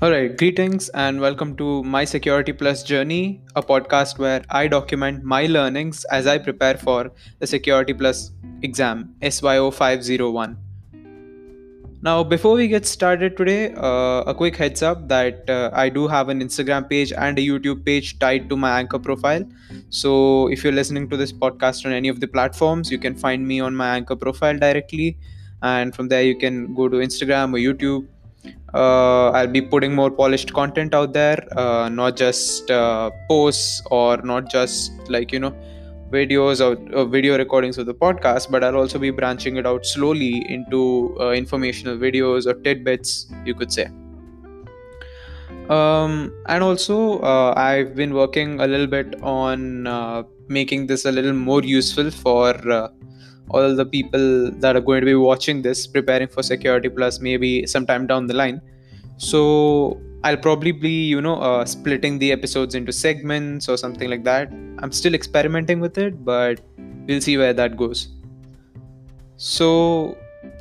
All right, greetings and welcome to My Security Plus Journey, a podcast where I document my learnings as I prepare for the Security Plus exam SYO 501. Now, before we get started today, uh, a quick heads up that uh, I do have an Instagram page and a YouTube page tied to my Anchor profile. So, if you're listening to this podcast on any of the platforms, you can find me on my Anchor profile directly. And from there, you can go to Instagram or YouTube uh, I'll be putting more polished content out there, uh, not just uh, posts or not just like you know videos or, or, video recordings of the podcast, but I'll also be branching it out slowly into uh, informational videos or tidbits, you could say. Um, and also, uh, I've been working a little bit on uh, making this a little more useful for all the people that are going to be watching this preparing for security plus maybe sometime down the line. So i'll probably be you know uh, splitting the episodes into segments or something like that. I'm still experimenting with it but we'll see where that goes. So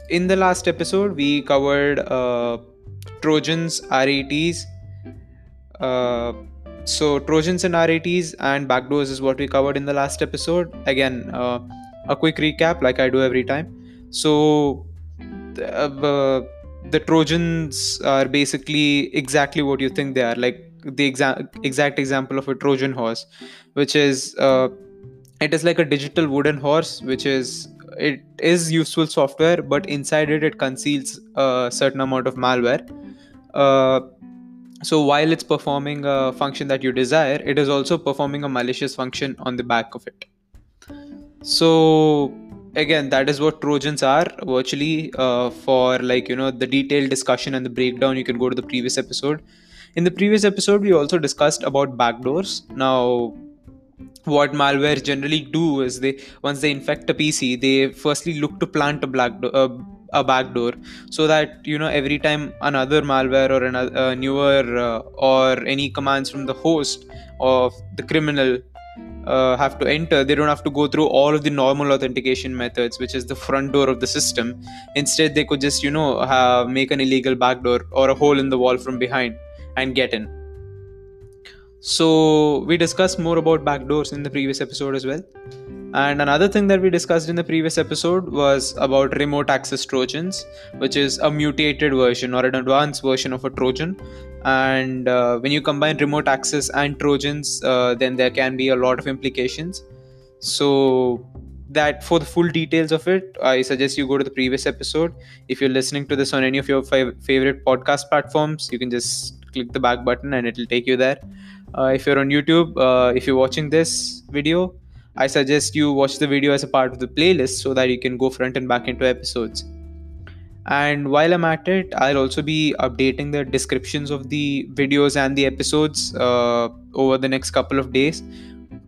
in the last episode we covered uh, trojans rats uh, so trojans and rats and backdoors is what we covered in the last episode. Again uh, a quick recap like I do every time. So, uh, the Trojans are basically exactly what you think they are, like the exa- exact example of a Trojan horse, which is uh, it is like a digital wooden horse, which is it is useful software, but inside it it conceals a certain amount of malware. Uh, so while it's performing a function that you desire, it is also performing a malicious function on the back of it. So again, that is what Trojans are virtually. Uh, for like you know the detailed discussion and the breakdown, you can go to the previous episode. In the previous episode, we also discussed about backdoors. Now, what malware generally do is they once they infect a PC, they firstly look to plant a black do- uh, a backdoor so that you know every time another malware or another uh, newer uh, or any commands from the host of the criminal uh, have to enter, they don't have to go through all of the normal authentication methods, which is the front door of the system. Instead, they could just, you know, make an illegal backdoor or a hole in the wall from behind and get in. So, we discussed more about backdoors in the previous episode as well. And another thing that we discussed in the previous episode was about remote access Trojans, which is a mutated version or an advanced version of a Trojan. And uh, when you combine remote access and trojans uh, then there can be a lot of implications. So that for the full details of it i suggest you go to the previous episode. If you're listening to this on any of your favorite podcast platforms you can just click the back button and it'll take you there. Uh, if you're on youtube uh, if you're watching this video i suggest you watch the video as a part of the playlist so that you can go front and back into episodes. And while i'm at it i'll also be updating the descriptions of the videos and the episodes uh, over the next couple of days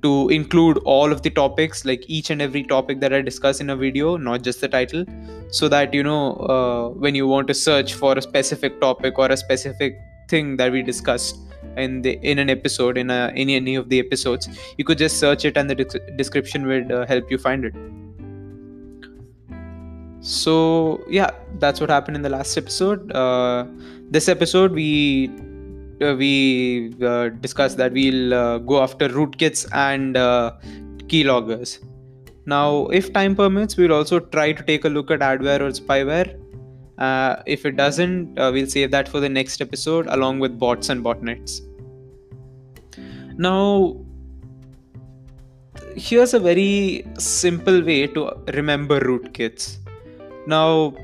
to include all of the topics like each and every topic that i discuss in a video not just the title so that you know uh, when you want to search for a specific topic or a specific thing that we discussed in the in an episode in a in any of the episodes you could just search it and the de- description would uh, help you find it. So yeah that's what happened in the last episode. Uh, this episode we uh, we uh, discussed that we'll uh, go after rootkits and uh, keyloggers. Now if time permits we'll also try to take a look at adware or spyware. Uh, if it doesn't we'll save that for the next episode along with bots and botnets now here's a very simple way to remember rootkits now,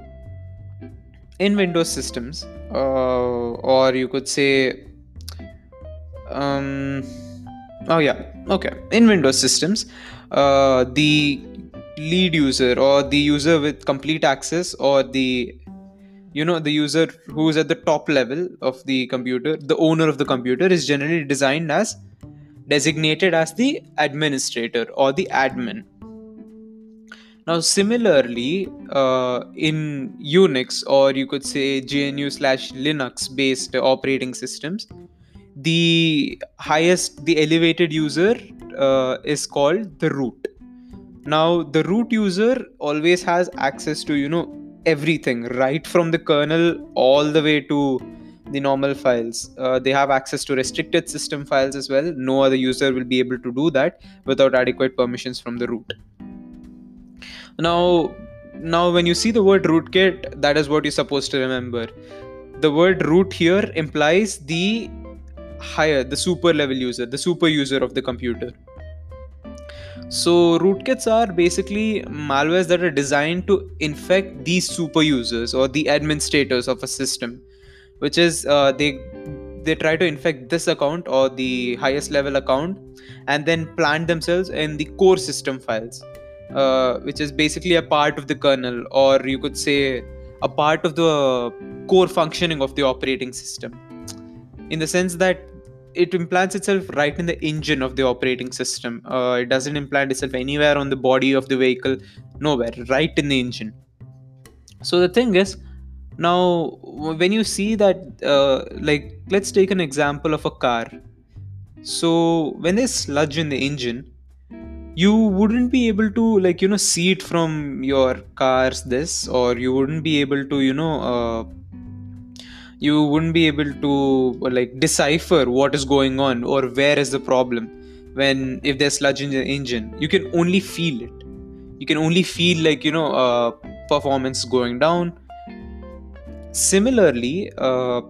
in Windows systems, uh, or you could say, um, oh yeah, okay, in Windows systems, uh, the lead user or the user with complete access or the you know the user who's at the top level of the computer the owner of the computer is generally designed as designated as the administrator or the admin now, similarly, uh, in Unix or you could say GNU slash Linux based operating systems, the highest, the elevated user uh, is called the root. Now, the root user always has access to, you know, everything right from the kernel all the way to the normal files. Uh, they have access to restricted system files as well. No other user will be able to do that without adequate permissions from the root. Now, now when you see the word rootkit, that is what you're supposed to remember. The word root here implies the higher, the super level user, the super user of the computer. So rootkits are basically malwares that are designed to infect these super users or the administrators of a system, which is uh, they they try to infect this account or the highest level account and then plant themselves in the core system files, uh, which is basically a part of the kernel or you could say a part of the core functioning of the operating system. In the sense that it implants itself right in the engine of the operating system. Uh, it doesn't implant itself anywhere on the body of the vehicle, nowhere, right in the engine. So the thing is, now when you see that, uh, like, let's take an example of a car. So when there's sludge in the engine, you wouldn't be able to like you know see it from your car's this or you wouldn't be able to you know uh, you wouldn't be able to like decipher what is going on or where is the problem when if there's sludge in the engine you can only feel it you can only feel like you know uh, performance going down similarly uh,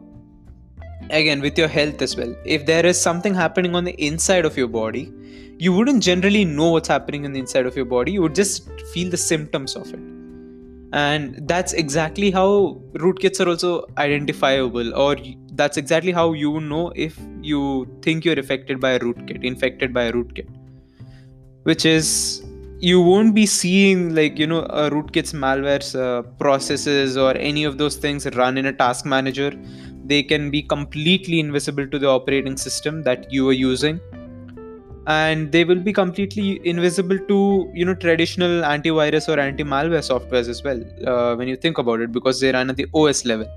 again with your health as well if there is something happening on the inside of your body you wouldn't generally know what's happening in the inside of your body. You would just feel the symptoms of it. And that's exactly how rootkits are also identifiable or that's exactly how you know if you think you're affected by a rootkit infected by a rootkit which is you won't be seeing like you know rootkit's malware's uh, processes or any of those things run in a task manager. They can be completely invisible to the operating system that you are using. And they will be completely invisible to you know traditional antivirus or anti-malware softwares as well uh, when you think about it because they run at the os level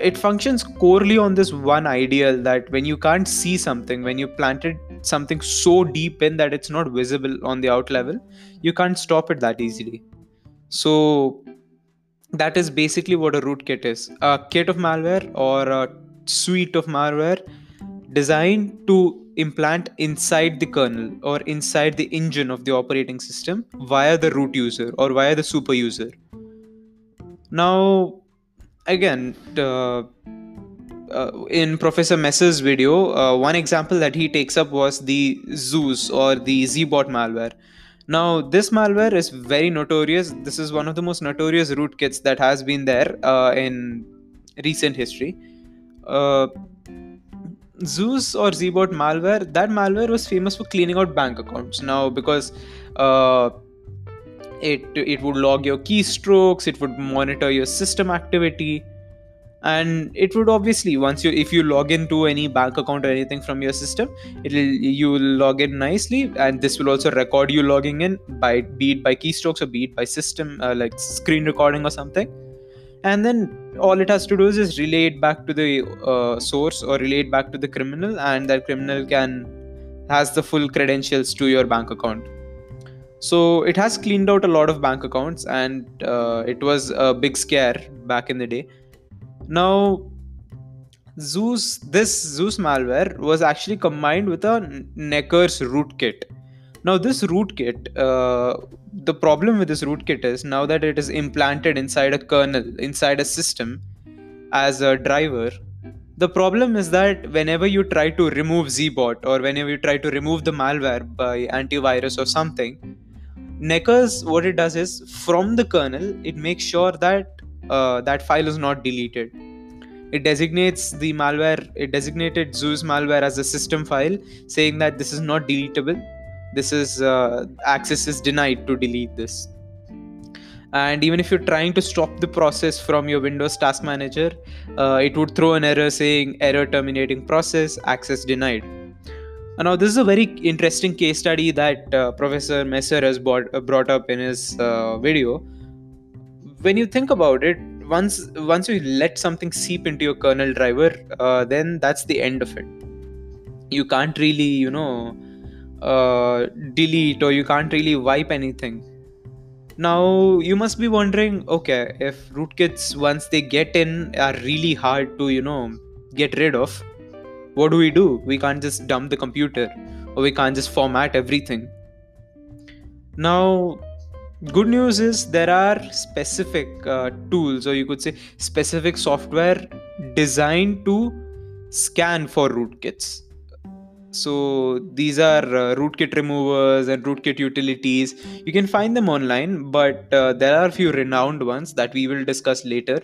it functions corely on this one ideal that when you can't see something when you planted something so deep in that it's not visible on the out level you can't stop it that easily so that is basically what a rootkit is a kit of malware or a suite of malware designed to implant inside the kernel or inside the engine of the operating system via the root user or via the super user. Now, again, uh, in Professor Messer's video, uh, one example that he takes up was the Zeus or the Zbot malware. Now, this malware is very notorious. This is one of the most notorious rootkits that has been there uh, in recent history. Uh, Zeus or Zbot malware, that malware was famous for cleaning out bank accounts. Now, because uh, it it would log your keystrokes, it would monitor your system activity, and it would obviously once you if you log into any bank account or anything from your system, it'll you will log in nicely, and this will also record you logging in by be it by keystrokes or be it by system uh, like screen recording or something. And then all it has to do is just relay it back to the uh, source or relay it back to the criminal and that criminal can has the full credentials to your bank account so it has cleaned out a lot of bank accounts and uh, it was a big scare back in the day. Now zeus this zeus malware was actually combined with a Necurs rootkit now this rootkit uh, the problem with this rootkit is now that it is implanted inside a kernel, inside a system as a driver, the problem is that whenever you try to remove Zbot or whenever you try to remove the malware by antivirus or something, Necurs, what it does is from the kernel, it makes sure that uh, that file is not deleted. It designates the malware, it designated Zeus malware as a system file, saying that this is not deletable. This is uh, access is denied to delete this. And even if you're trying to stop the process from your windows task manager uh, it would throw an error saying error terminating process access denied now this is a very interesting case study that uh, professor messer has brought, uh, brought up in his uh, video. When you think about it once once you let something seep into your kernel driver uh, then that's the end of it. You can't really you know uh, delete or you can't really wipe anything. Now you must be wondering okay if rootkits once they get in are really hard to you know get rid of what do we do? We can't just dump the computer or we can't just format everything. Now good news is there are specific uh, tools or you could say specific software designed to scan for rootkits. So these are uh, rootkit removers and rootkit utilities. You can find them online but uh, there are a few renowned ones that we will discuss later.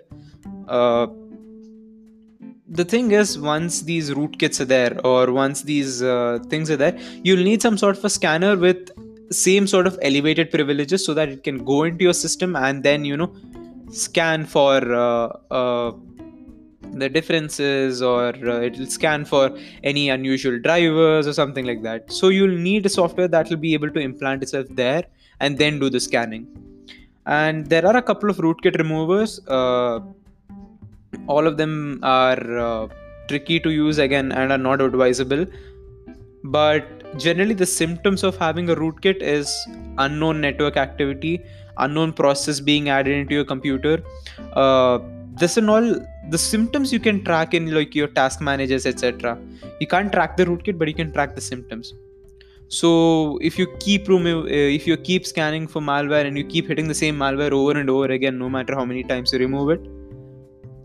Uh, the thing is once these rootkits are there or once these uh, things are there you'll need some sort of a scanner with same sort of elevated privileges so that it can go into your system and then you know scan for uh, uh, the differences or uh, it'll scan for any unusual drivers or something like that. So you'll need a software that will be able to implant itself there and then do the scanning. And there are a couple of rootkit removers uh, all of them are uh, tricky to use again and are not advisable. But generally the symptoms of having a rootkit is unknown network activity unknown process being added into your computer. Uh, this and all the symptoms you can track in like your task managers etc you can't track the rootkit but you can track the symptoms. So if you keep remo- uh, if you keep scanning for malware and you keep hitting the same malware over and over again no matter how many times you remove it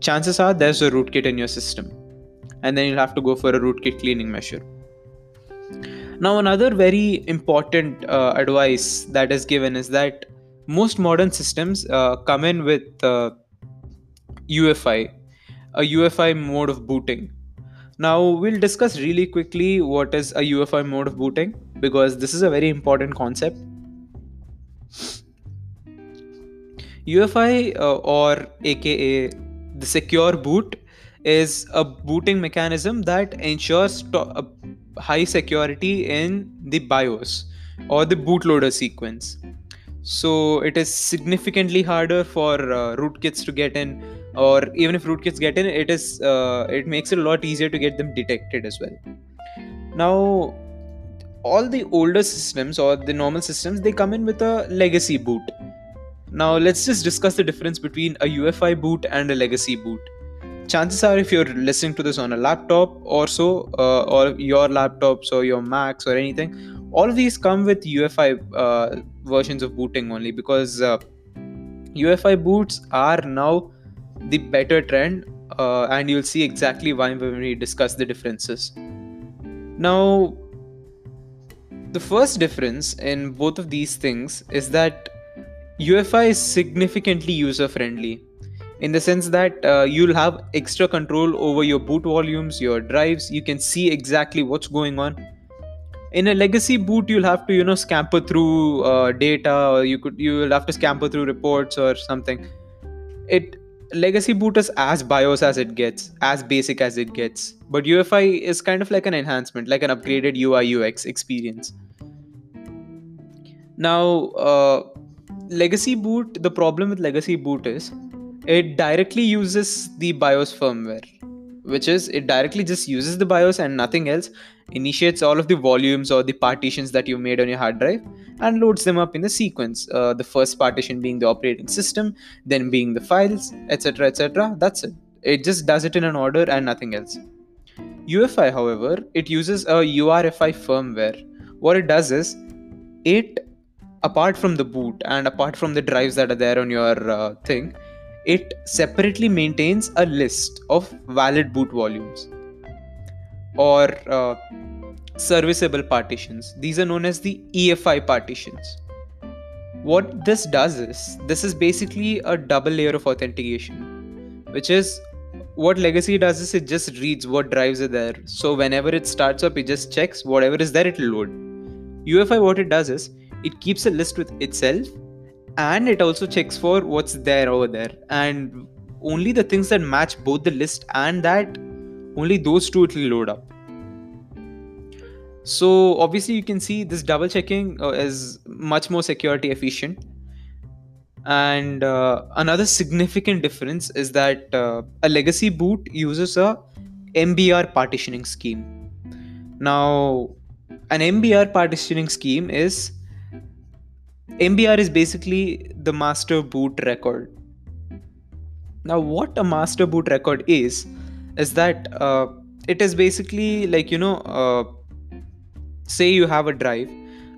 chances are there's a rootkit in your system and then you'll have to go for a rootkit cleaning measure now another very important uh, advice that is given is that most modern systems uh, come in with uh, UEFI, a UEFI mode of booting. Now, we'll discuss really quickly what is a UEFI mode of booting because this is a very important concept. UEFI uh, or aka the secure boot is a booting mechanism that ensures to- high security in the BIOS or the bootloader sequence. So it is significantly harder for uh, rootkits to get in, or even if rootkits get in, it is uh, it makes it a lot easier to get them detected as well. Now, all the older systems or the normal systems they come in with a legacy boot now let's just discuss the difference between a UEFI boot and a legacy boot. Chances are, if you're listening to this on a laptop or so, uh, or your laptops or your Macs or anything, all of these come with UEFI uh, versions of booting only because uh, boots are now the better trend, uh, and you'll see exactly why when we discuss the differences. Now, the first difference in both of these things is that UEFI is significantly user friendly in the sense that uh, you'll have extra control over your boot volumes, your drives, you can see exactly what's going on. In a legacy boot, you'll have to, you know, scamper through uh, data, or you could you will have to scamper through reports or something. It legacy boot is as BIOS as it gets, as basic as it gets. But UEFI is kind of like an enhancement, like an upgraded UI UX experience. Now, uh, legacy boot the problem with legacy boot is it directly uses the bios firmware which is it directly just uses the bios and nothing else initiates all of the volumes or the partitions that you made on your hard drive and loads them up in the sequence uh, the first partition being the operating system then being the files etc etc that's it. It just does it in an order and nothing else. Uefi however it uses a UEFI firmware. What it does is it apart from the boot and apart from the drives that are there on your uh, thing, it separately maintains a list of valid boot volumes or uh, serviceable partitions. These are known as the EFI partitions. What this does is, this is basically a double layer of authentication, which is what legacy does is it just reads what drives are there. So whenever it starts up, it just checks whatever is there, it'll load. UEFI, what it does is it keeps a list with itself and it also checks for what's there over there. And only the things that match both the list and that only those two it will load up. So obviously you can see this double checking uh, is much more security efficient. And uh, another significant difference is that uh, a legacy boot uses a mbr partitioning scheme. Now an mbr partitioning scheme is MBR is basically the master boot record. Now, what a master boot record is, is that uh, it is basically like, you know, uh, say you have a drive,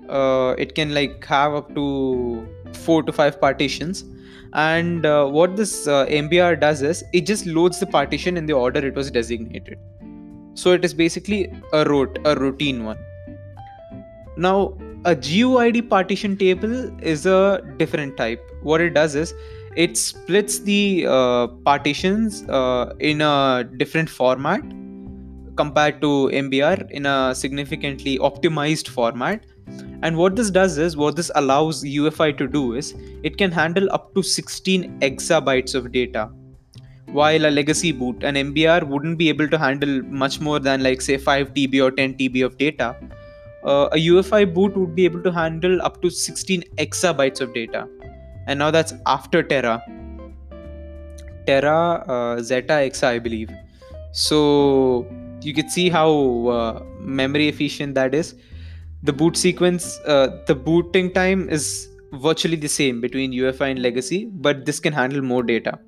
uh, it can like have up to four to five partitions. And uh, what this uh, MBR does is it just loads the partition in the order it was designated. So it is basically a rote, a routine one. Now, a GUID partition table is a different type. What it does is it splits the uh, partitions uh, in a different format compared to MBR in a significantly optimized format. And what this does is, what this allows UEFI to do is, it can handle up to 16 exabytes of data. While a legacy boot, an MBR wouldn't be able to handle much more than, like, say, 5 TB or 10 TB of data uh, a UEFI boot would be able to handle up to 16 exabytes of data. And now that's after Tera. Tera uh, Zetta Exa, I believe. So you can see how uh, memory efficient that is. The boot sequence, uh, the booting time is virtually the same between UEFI and legacy, but this can handle more data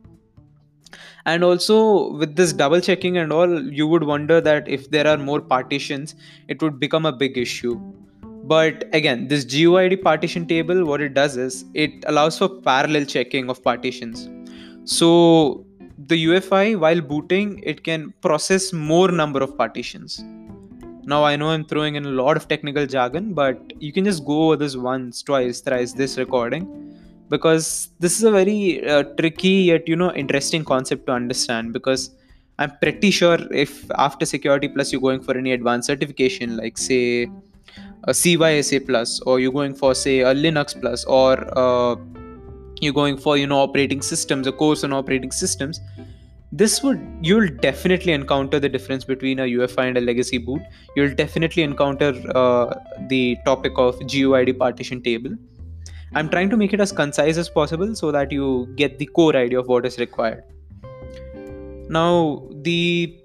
and also with this double checking and all you would wonder that if there are more partitions it would become a big issue. But again this GUID partition table what it does is it allows for parallel checking of partitions. So the UEFI while booting it can process more number of partitions. Now i know i'm throwing in a lot of technical jargon but you can just go over this once twice thrice this recording because this is a very uh, tricky yet you know interesting concept to understand because i'm pretty sure if after security plus you're going for any advanced certification like say a CySA plus or you're going for say a linux plus or uh, you're going for you know operating systems a course on operating systems this would you'll definitely encounter the difference between a UEFI and a legacy boot. You'll definitely encounter uh, the topic of GUID partition table I'm trying to make it as concise as possible so that you get the core idea of what is required. Now, the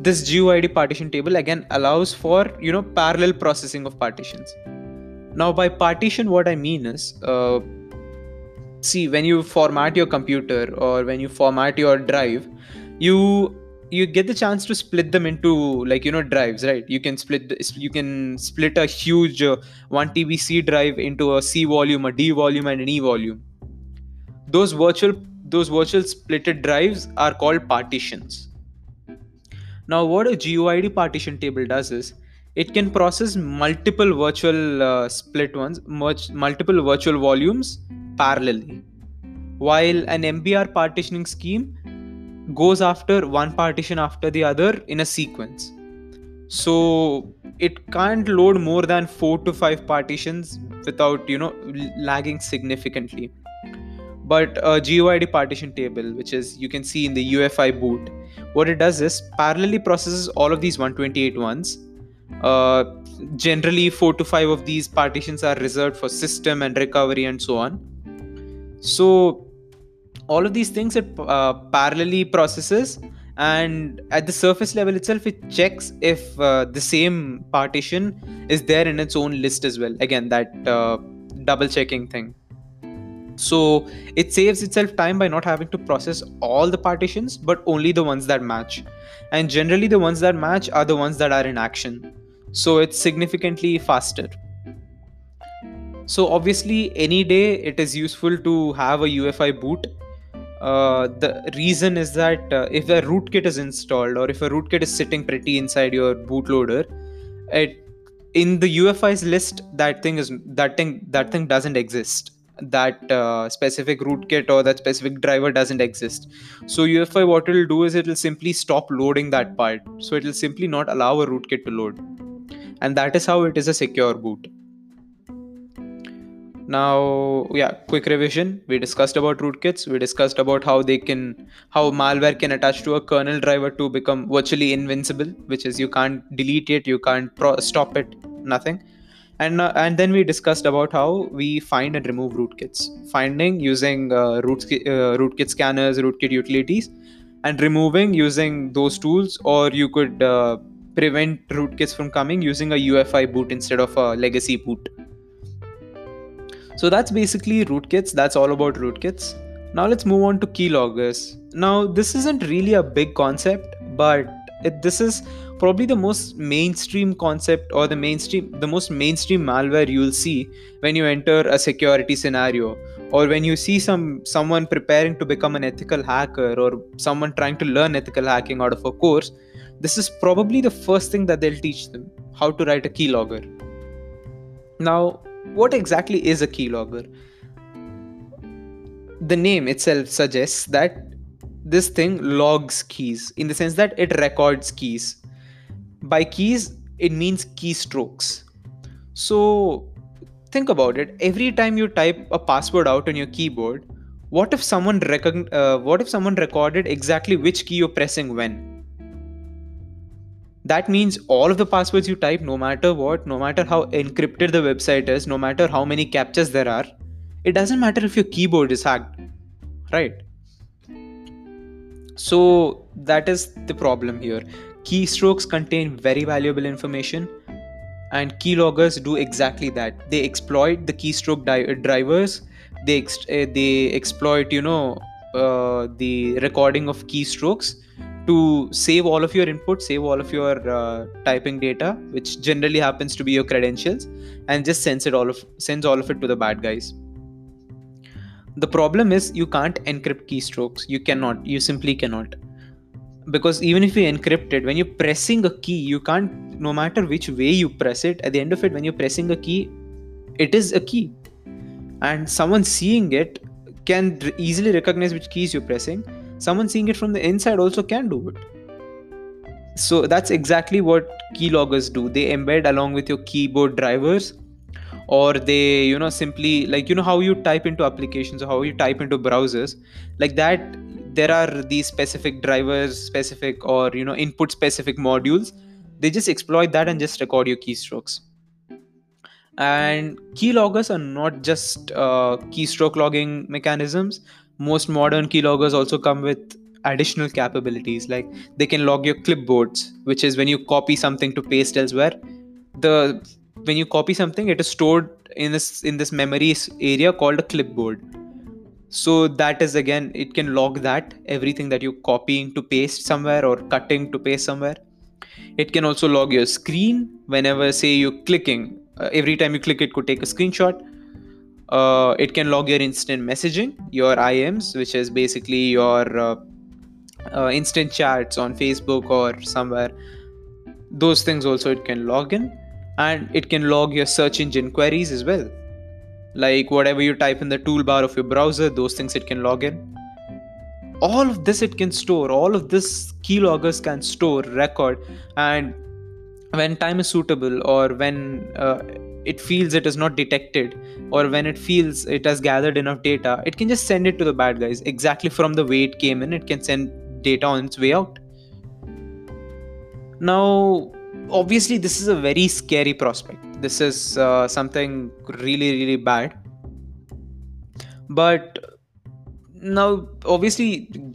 this GUID partition table again allows for you know parallel processing of partitions. Now, by partition, what I mean is, uh, see, when you format your computer or when you format your drive, you you get the chance to split them into like you know drives right? You can split you can split a huge uh, 1 tb c drive into a c volume a d volume and an e volume. Those virtual those virtual splitted drives are called partitions. Now what a guid partition table does is it can process multiple virtual uh, split ones much, multiple virtual volumes parallelly. While an mbr partitioning scheme goes after one partition after the other in a sequence. So it can't load more than four to five partitions without, you know, lagging significantly. But a GUID partition table, which is you can see in the UEFI boot, what it does is parallelly processes all of these 128 ones. Uh, generally, four to five of these partitions are reserved for system and recovery and so on. So all of these things it uh, parallelly processes and at the surface level itself it checks if uh, the same partition is there in its own list as well. Again that uh, double checking thing. So it saves itself time by not having to process all the partitions but only the ones that match. And generally the ones that match are the ones that are in action. So it's significantly faster. So obviously any day it is useful to have a UEFI boot uh, the reason is that uh, if a rootkit is installed or if a rootkit is sitting pretty inside your bootloader, it in the UEFI's list that thing is that thing that thing doesn't exist. That uh, specific rootkit or that specific driver doesn't exist. So UEFI what it'll do is it'll simply stop loading that part. So it'll simply not allow a rootkit to load, and that is how it is a secure boot now yeah quick revision. We discussed about rootkits we discussed about how they can how malware can attach to a kernel driver to become virtually invincible which is you can't delete it you can't pro- stop it nothing. And uh, and then we discussed about how we find and remove rootkits finding using uh, root, uh, rootkit scanners rootkit utilities and removing using those tools or you could uh, prevent rootkits from coming using a uefi boot instead of a legacy boot so that's basically rootkits. That's all about rootkits. Now let's move on to keyloggers. Now this isn't really a big concept but it, this is probably the most mainstream concept or the mainstream the most mainstream malware you'll see when you enter a security scenario or when you see some someone preparing to become an ethical hacker or someone trying to learn ethical hacking out of a course. This is probably the first thing that they'll teach them how to write a keylogger. Now what exactly is a keylogger? The name itself suggests that this thing logs keys in the sense that it records keys. By keys it means keystrokes. So think about it. Every time you type a password out on your keyboard what if someone uh, what if someone recorded exactly which key you're pressing when that means all of the passwords you type no matter what no matter how encrypted the website is no matter how many captchas there are it doesn't matter if your keyboard is hacked right? So that is the problem here. Keystrokes contain very valuable information and keyloggers do exactly that. They exploit the keystroke di- drivers. They ex- uh, they exploit you know uh, the recording of keystrokes to save all of your input save all of your uh, typing data which generally happens to be your credentials and just sends it all of sends all of it to the bad guys. The problem is you can't encrypt keystrokes. You cannot. You simply cannot. Because even if you encrypt it when you're pressing a key you can't no matter which way you press it at the end of it when you're pressing a key it is a key. And someone seeing it can easily recognize which keys you're pressing someone seeing it from the inside also can do it. So that's exactly what keyloggers do. They embed along with your keyboard drivers or they you know simply like you know how you type into applications or how you type into browsers? Like that there are these specific drivers specific or you know input specific modules. They just exploit that and just record your keystrokes. And keyloggers are not just uh, keystroke logging mechanisms most modern keyloggers also come with additional capabilities like they can log your clipboards which is when you copy something to paste elsewhere. The when you copy something it is stored in this in this memory area called a clipboard. So that is again it can log that everything that you're copying to paste somewhere or cutting to paste somewhere. It can also log your screen. Whenever say you're clicking uh, every time you click it could take a screenshot uh, it can log your instant messaging your ims which is basically your uh, uh, instant chats on facebook or somewhere. Those things also it can log in. And it can log your search engine queries as well. Like whatever you type in the toolbar of your browser those things it can log in. All of this it can store all of this keyloggers can store record. And when time is suitable or when uh, it feels it is not detected or when it feels it has gathered enough data it can just send it to the bad guys exactly from the way it came in. It can send data on its way out. Now obviously this is a very scary prospect. This is uh, something really really bad. But now obviously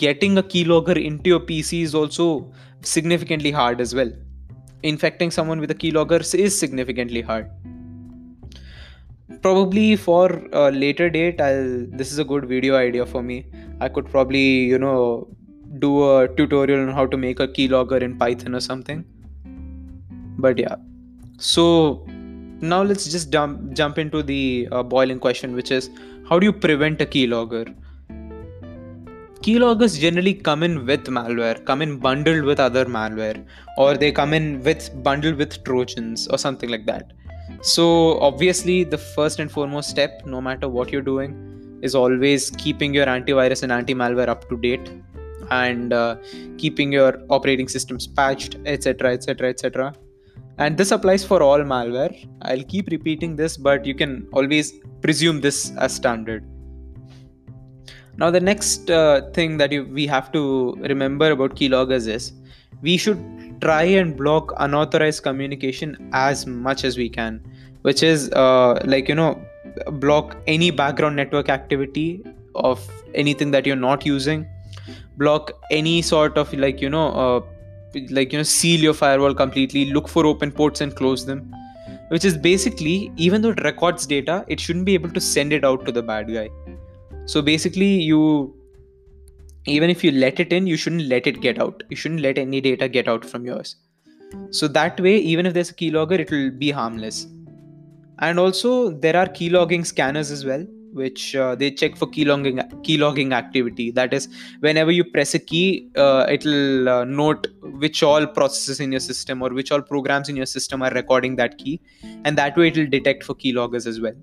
getting a keylogger into your pc is also significantly hard as well. Infecting someone with a keylogger is significantly hard probably for a later date i'll this is a good video idea for me. I could probably you know do a tutorial on how to make a keylogger in python or something. But yeah. So now let's just jump jump into the uh, boiling question which is how do you prevent a keylogger? Keyloggers generally come in with malware come in bundled with other malware or they come in with bundled with trojans or something like that so obviously the first and foremost step no matter what you're doing is always keeping your antivirus and anti-malware up to date and uh, keeping your operating systems patched etc etc etc and this applies for all malware. I'll keep repeating this but you can always presume this as standard. Now the next uh, thing that you, we have to remember about keyloggers is we should try and block unauthorized communication as much as we can which is uh, like you know block any background network activity of anything that you're not using block any sort of like you know uh, like you know seal your firewall completely look for open ports and close them which is basically even though it records data, it shouldn't be able to send it out to the bad guy. So basically, you even if you let it in, you shouldn't let it get out. You shouldn't let any data get out from yours. So that way, even if there's a keylogger, it will be harmless. And also, there are keylogging scanners as well, which uh, they check for keylogging keylogging activity. That is, whenever you press a key, uh, it'll uh, note which all processes in your system or which all programs in your system are recording that key, and that way it'll detect for keyloggers as well.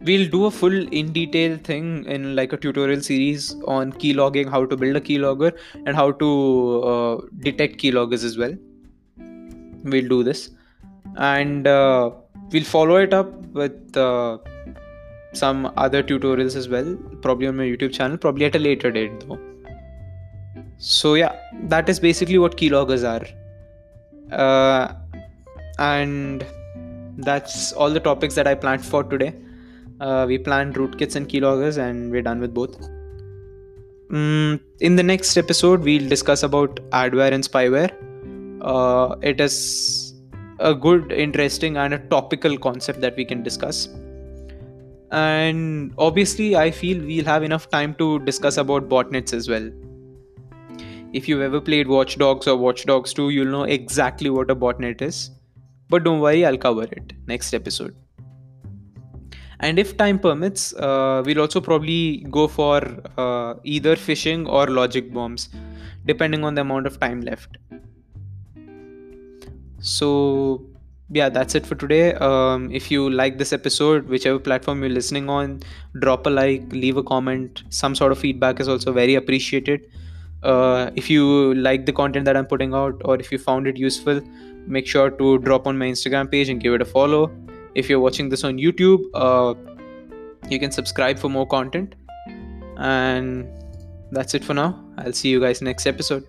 We'll do a full in detail thing in like a tutorial series on keylogging how to build a keylogger and how to uh, detect keyloggers as well. We'll do this. And uh, we'll follow it up with uh, some other tutorials as well probably on my youtube channel probably at a later date though. So yeah that is basically what keyloggers are. Uh, and that's all the topics that i planned for today uh, we planned rootkits and keyloggers and we're done with both. Mm, in the next episode we'll discuss about adware and spyware. Uh, it is a good interesting and a topical concept that we can discuss. And obviously i feel we'll have enough time to discuss about botnets as well. If you've ever played watch dogs or watch dogs 2 you'll know exactly what a botnet is. But don't worry i'll cover it next episode and if time permits uh, we'll also probably go for uh, either phishing or logic bombs depending on the amount of time left. So yeah that's it for today. Um, if you like this episode whichever platform you're listening on drop a like leave a comment. Some sort of feedback is also very appreciated. Uh, if you like the content that i'm putting out or if you found it useful make sure to drop on my instagram page and give it a follow if you're watching this on youtube uh, you can subscribe for more content. And that's it for now. I'll see you guys next episode